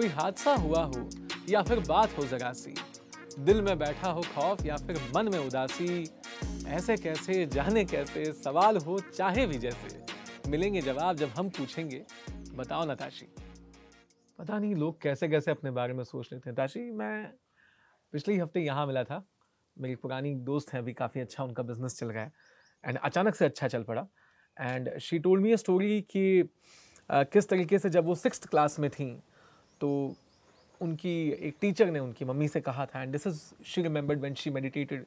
कोई हादसा हुआ हो या फिर बात हो जरा सी? दिल में बैठा हो खौफ या फिर मन में उदासी? ऐसे कैसे, जाने कैसे, सवाल हो चाहे भी जैसे। मिलेंगे जवाब जब हम पूछेंगे। बताओ ना ताशी पता नहीं लोग कैसे कैसे अपने बारे में सोच लेते हैं। ताशी मैं पिछले हफ़्ते यहाँ मिला था। मेरी पुरानी दोस्त है, अभी काफ़ी अच्छा उनका बिज़नेस चल रहा है। एंड अचानक से अच्छा चल पड़ा। And she told me a story कि किस तरीके से जब वो सिक्स क्लास में थी तो उनकी एक टीचर ने उनकी मम्मी से कहा था and this is she remembered when she meditated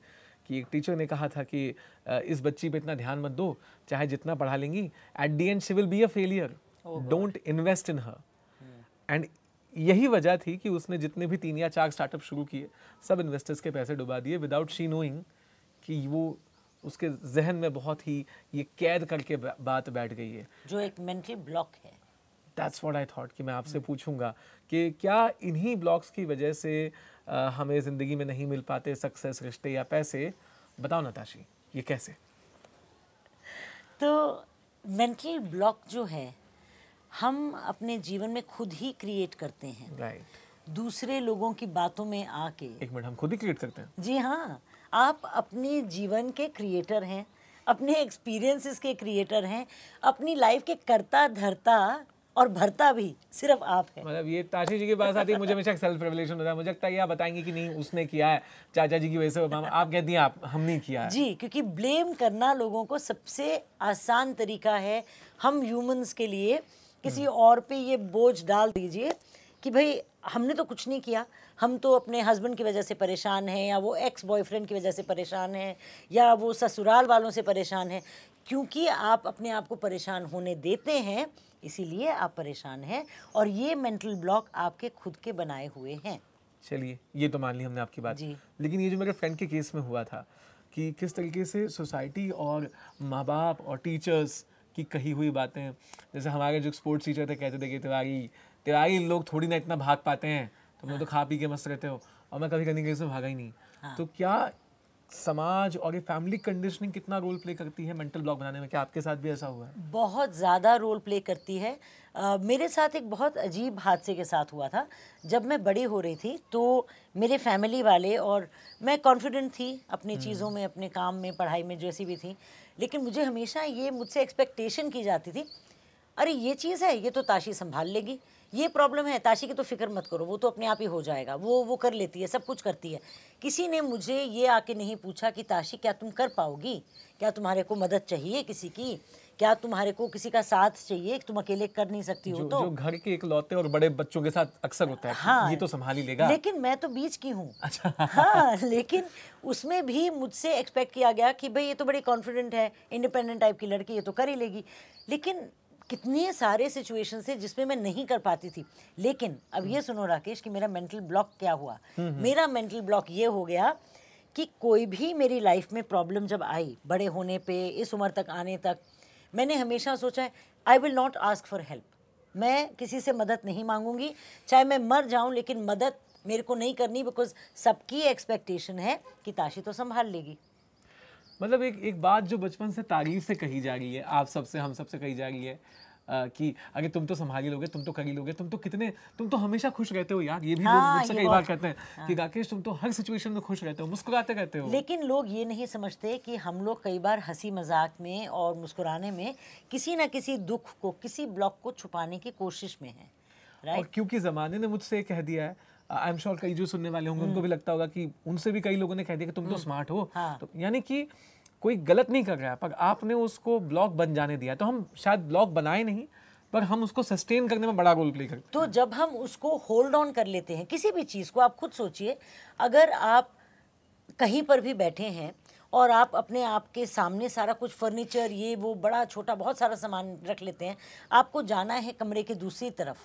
कि एक टीचर ने कहा था कि इस बच्ची पे इतना ध्यान मत दो चाहे जितना पढ़ा लेंगी at the end she will be a failure don't invest in her and यही वजह थी कि उसने जितने भी तीन या चार स्टार्टअप शुरू किए सब इन्वेस्टर्स के पैसे डुबा दिए विदाउट शी नोइंग कि वो उसके जहन में बहुत ही ये कैद करके बात बैठ गई है। जो एक मेंटल ब्लॉक है। दैट्स व्हाट आई थॉट कि मैं आपसे पूछूँगा कि क्या इन्हीं ब्लॉक्स की वजह से अ, हमें ज़िंदगी में नहीं मिल पाते सक्सेस रिश्ते या पैसे? बताओ नताशी ये कैसे? तो मेंटल ब्लॉक जो है हम अपने जीवन में खुद ही क्रिएट करते हैं। Right right. दूसरे लोगों की बातों में आके। एक मिनट हम खुद ही क्रिएट करते हैं। जी हाँ आप अपने जीवन के क्रिएटर हैं अपने एक्सपीरियंसेस के क्रिएटर हैं अपनी लाइफ के करता धरता और भरता भी सिर्फ़ आप है। मतलब ये ताशी जी के पास आती है मुझे हमेशा सेल्फ रेवलेशन होता है। मुझे लगता है आप बताएँगे कि नहीं उसने किया है चाचा जी की वजह से आप कहती हैं आप हमने किया है। जी क्योंकि ब्लेम करना लोगों को सबसे आसान तरीका है। हम ह्यूमंस के लिए किसी और पे ये बोझ डाल दीजिए कि भाई हमने तो कुछ नहीं किया। हम तो अपने हस्बैंड की वजह से परेशान हैं या वो एक्स बॉयफ्रेंड की वजह से परेशान हैं या वो ससुराल वालों से परेशान हैं। क्योंकि आप अपने आप को परेशान होने देते हैं इसीलिए आप परेशान हैं और ये मेंटल ब्लॉक आपके खुद के बनाए हुए हैं। चलिए ये तो मान ली हमने आपकी बात। जी। लेकिन ये जो मेरे फ्रेंड के केस में हुआ था कि किस तरीके से सोसाइटी और माँ बाप और टीचर्स की कही हुई बातें जैसे हमारे जो स्पोर्ट्स टीचर थे कहते थे कि तिवारी तिवारी लोग थोड़ी ना इतना भाग पाते हैं तुम लोग तो खा पी के मस्त रहते हो और मैं कभी कभी से भागा ही नहीं। तो क्या समाज और ये फैमिली कंडीशनिंग कितना रोल प्ले करती है मेंटल ब्लॉक बनाने में? क्या आपके साथ भी ऐसा हुआ है? बहुत ज़्यादा रोल प्ले करती है। अ, मेरे साथ एक बहुत अजीब हादसे के साथ हुआ था। जब मैं बड़ी हो रही थी तो मेरे फैमिली वाले और मैं कॉन्फिडेंट थी अपनी चीज़ों में अपने काम में पढ़ाई में जैसी भी थी। लेकिन मुझे हमेशा ये मुझसे एक्सपेक्टेशन की जाती थी अरे ये चीज़ है ये तो ताशी संभाल लेगी। ये प्रॉब्लम है ताशी की तो फ़िक्र मत करो वो तो अपने आप ही हो जाएगा वो वो कर लेती है सब कुछ करती है। किसी ने मुझे ये आके नहीं पूछा कि ताशी क्या तुम कर पाओगी? क्या तुम्हारे को मदद चाहिए किसी की? क्या तुम्हारे को किसी का साथ चाहिए? तुम अकेले कर नहीं सकती हो तो। जो घर के इकलौते और बड़े बच्चों के साथ अक्सर होता है हाँ। ये तो संभाल ही लेगा। लेकिन मैं तो बीच की हूँ। अच्छा। हाँ लेकिन उसमें भी मुझसे एक्सपेक्ट किया गया कि भाई ये तो बड़ी कॉन्फिडेंट है इंडिपेंडेंट टाइप की लड़की ये तो कर ही लेगी। लेकिन कितने सारे सिचुएशन से जिसमें मैं नहीं कर पाती थी। लेकिन अब ये सुनो राकेश कि मेरा मेंटल ब्लॉक क्या हुआ? मेरा मेंटल ब्लॉक ये हो गया कि कोई भी मेरी लाइफ में प्रॉब्लम जब आई बड़े होने पे इस उम्र तक आने तक मैंने हमेशा सोचा है I will not ask for help मैं किसी से मदद नहीं मांगूँगी। चाहे मैं मर जाऊँ लेकिन मदद मेरे को नहीं करनी बिकॉज़ सबकी एक्सपेक्टेशन है कि ताशी तो संभाल लेगी। मतलब एक एक बात जो बचपन से तारीफ़ से कही जा रही है आप सबसे हम सबसे कही जा रही है अ, कि अगर तुम तो संभाल लोगे तुम तो कर लोगे तुम तो कितने तुम तो हमेशा खुश रहते हो यार ये भी हाँ, लोग मुझसे कई बार कहते हैं हाँ। कि राकेश तुम तो हर सिचुएशन में खुश रहते हो मुस्कुराते रहते हो। लेकिन लोग ये नहीं समझते कि हम लोग कई बार हँसी मज़ाक में और मुस्कुराने में किसी ना किसी दुख को किसी ब्लॉक को छुपाने की कोशिश में है और क्योंकि जमाने ने मुझसे कह दिया है आई एम श्योर कई जो सुनने वाले होंगे उनको भी लगता होगा कि उनसे भी कई लोगों ने कह दिया कि तुम तो स्मार्ट हो। हाँ। तो यानी कि कोई गलत नहीं कर रहा है। पर आपने उसको ब्लॉक बन जाने दिया तो हम शायद ब्लॉक बनाए नहीं पर हम उसको सस्टेन करने में बड़ा रोल प्ले करते तो जब हम उसको होल्ड ऑन कर लेते हैं किसी भी चीज़ को आप खुद सोचिए अगर आप कहीं पर भी बैठे हैं और आप अपने आप के सामने सारा कुछ फर्नीचर ये वो बड़ा छोटा बहुत सारा सामान रख लेते हैं आपको जाना है कमरे के दूसरी तरफ़।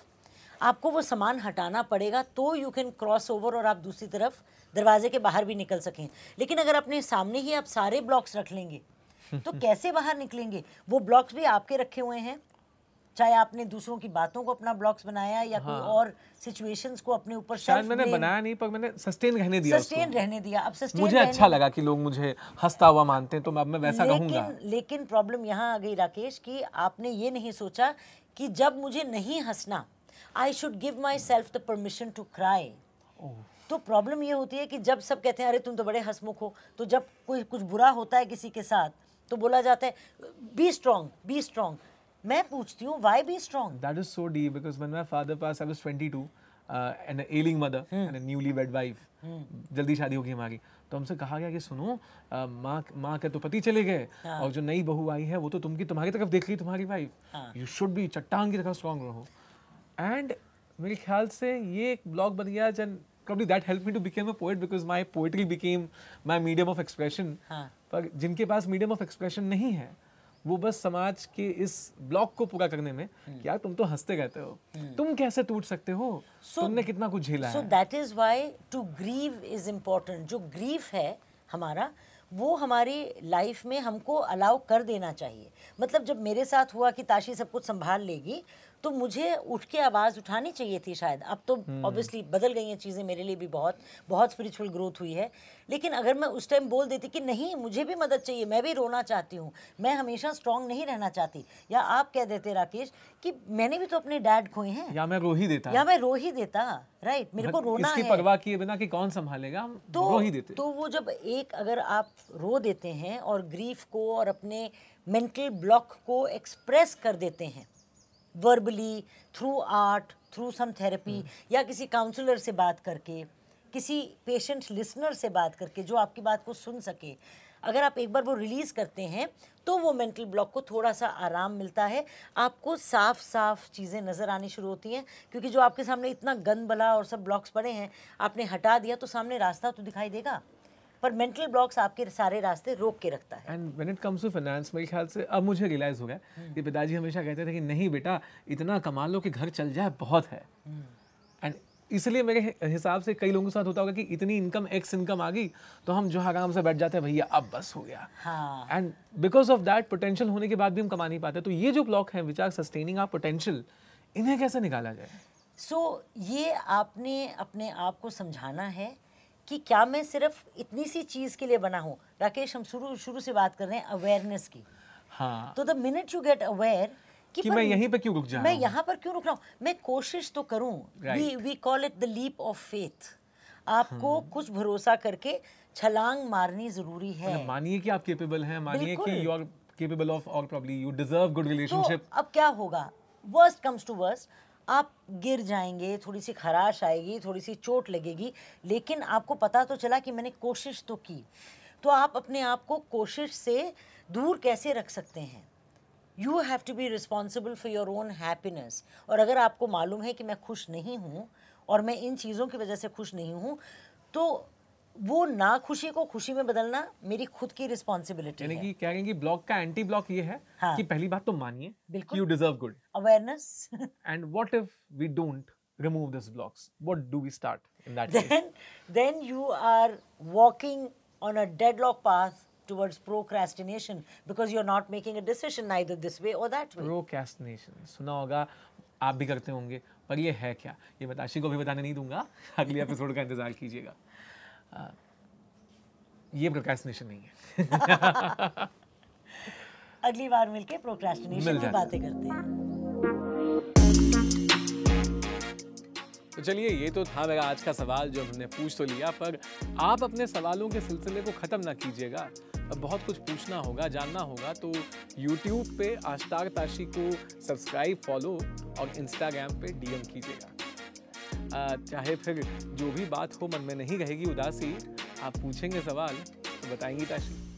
आपको वो सामान हटाना पड़ेगा तो यू कैन क्रॉस ओवर और आप दूसरी तरफ़ दरवाजे के बाहर भी निकल सकें। लेकिन अगर अपने सामने ही आप सारे ब्लॉक्स रख लेंगे तो कैसे बाहर निकलेंगे? वो ब्लॉक्स भी आपके रखे हुए हैं। चाहे आपने दूसरों की बातों को अपना ब्लॉक्स बनाया या हाँ। कोई और सिचुएशंस को अपने ऊपर शायद मैंने बनाया नहीं पर मैंने सस्टेन रहने दिया उसको। सस्टेन रहने दिया। अब सस्टेन मुझे अच्छा लगा कि लोग मुझे हंसता हुआ मानते हैं तो अब मैं वैसा कहूँगा लेकिन लेकिन प्रॉब्लम यहाँ आ गई राकेश कि आपने ये नहीं सोचा कि जब मुझे नहीं हंसना I should give myself the permission to cry तो प्रॉब्लम ये होती है कि जब सब कहते हैं अरे तुम तो बड़े हंसमुख हो। तो जब कोई कुछ बुरा होता है किसी के साथ तो बोला जाता है बी स्ट्रॉन्ग बी स्ट्रॉन्ग मैं पूछती हूँ why be strong That is so deep because when my father passed, I was 22 uh, and an ailing mother and a newly wed जल्दी शादी होगी हमारी तो हमसे कहा गया कि सुनो माँ माँ के तो पति चले गए और जो नई बहू आई है वो तो तुमकी तुम्हारी तरफ़ देख रही तुम्हारी वाइफ यू शुड बी चट्टान की तरह स्ट्रांग रहो। एंड मेरे ख्याल से ये एक ब्लॉग बन गया जन probably that helped me to become a poet because my poetry became my medium of expression. हाँ. पर जिनके पास मीडियम ऑफ़ एक्सप्रेशन नहीं है वो बस समाज के इस ब्लॉक को पूरा करने में कि यार तुम तो हँसते रहते हो? तुम कैसे टूट सकते हो? So, तुमने कितना कुछ झेला so that is why to grieve is important जो ग्रीफ है हमारा वो हमारी लाइफ में हमको अलाउ कर देना चाहिए। मतलब जब मेरे साथ हुआ कि ताशी सब कुछ संभाल लेगी तो मुझे उठ के आवाज़ उठानी चाहिए थी शायद। अब तो ऑब्वियसली बदल गई हैं चीज़ें मेरे लिए भी बहुत बहुत स्पिरिचुअल ग्रोथ हुई है। लेकिन अगर मैं उस टाइम बोल देती कि नहीं मुझे भी मदद चाहिए मैं भी रोना चाहती हूँ मैं हमेशा स्ट्रांग नहीं रहना चाहती। या आप कह देते राकेश कि मैंने भी तो अपने डैड खोए हैं। या मैं रो ही देता। या मैं रो ही देता राइट मेरे को रोना इसकी है। परवाह किए बिना कि कौन संभालेगा? हम तो रो ही देते। तो वो जब एक अगर आप रो देते हैं और ग्रीफ को और अपने मेंटल ब्लॉक को एक्सप्रेस कर देते हैं verbally through art through some therapy या किसी काउंसलर से बात करके किसी पेशेंट लिसनर से बात करके जो आपकी बात को सुन सके। अगर आप एक बार वो रिलीज़ करते हैं तो वो मेंटल ब्लॉक को थोड़ा सा आराम मिलता है। आपको साफ़ साफ़ चीज़ें नज़र आनी शुरू होती हैं क्योंकि जो आपके सामने इतना गंद बला और सब ब्लॉक्स पड़े हैं आपने हटा दिया तो सामने रास्ता तो दिखाई देगा। पर मेंटल ब्लॉक्स आपके सारे रास्ते रोक के रखता है। And when it comes to finance मेरे ख्याल से अब मुझे रियलाइज़ हो गया कि पिताजी हमेशा कहते थे कि नहीं बेटा इतना कमा लो कि घर चल जाए बहुत है। एंड इसलिए मेरे हिसाब से कई लोगों के साथ होता होगा कि इतनी इनकम एक्स इनकम आ गई तो हम जो आराम से बैठ जाते हैं भैया अब बस हो गया। And because of that potential होने के बाद भी हम कमा नहीं पाते। तो ये जो ब्लॉक है which are sustaining our potential इन्हें कैसे निकाला जाए? सो so, ये आपने अपने आप को समझाना है कि क्या मैं सिर्फ़ इतनी सी चीज़ के लिए बना हूँ? राकेश हम शुरू शुरू से बात कर रहे हैं अवेयरनेस की। हाँ। तो the minute you get aware कि मैं यहीं पे क्यों रुक जा मैं यहाँ पर क्यों रुक रहा हूँ? मैं कोशिश तो करूँ। We we call it the leap of faith आपको कुछ भरोसा करके छलांग मारनी ज़रूरी है। मतलब मानिए कि आप केपेबल हैं मानिए कि यू आर केपेबल ऑफ़ और probably you deserve good relationship अब क्या होगा? वर्स्ट कम्स टू वर्स्ट आप गिर जाएँगे, थोड़ी सी खराश आएगी, थोड़ी सी चोट लगेगी, लेकिन आपको पता तो चला कि मैंने कोशिश तो की। तो आप अपने आप को कोशिश से दूर कैसे रख सकते हैं? You have to be responsible for your own happiness और अगर आपको मालूम है कि मैं खुश नहीं हूँ और मैं इन चीज़ों की वजह से खुश नहीं हूँ तो वो ना खुशी को खुशी में बदलना मेरी खुद की रिस्पॉन्सिबिलिटी है। यानी कि क्या कहेंगे ब्लॉक का एंटी ब्लॉक ये है हाँ. कि पहली बात तो मानिए कि you deserve good awareness and what if we don't remove this blocks what do we start in that then then you are walking on a deadlock path towards procrastination because you're not making a decision neither this way or that way. Procrastination suna hoga आप भी करते होंगे पर ये है क्या? ये मैं ताशी को भी बताने नहीं दूँगा। अगले एपिसोड का इंतज़ार कीजिएगा। ये प्रोक्रेस्टिनेशन नहीं है। अगली बार मिलके प्रोक्रास्टिनेशन मिल की बातें करते हैं। तो चलिए ये तो था मेरा आज का सवाल जो हमने पूछ तो लिया पर आप अपने सवालों के सिलसिले को ख़त्म ना कीजिएगा। अब बहुत कुछ पूछना होगा जानना होगा तो YouTube पे आश्तार ताशी को सब्सक्राइब फॉलो और Instagram पे डीएम कीजिएगा। चाहे फिर जो भी बात हो, मन में नहीं रहेगी उदासी, आप पूछेंगे सवाल तो बताएँगी ताशी।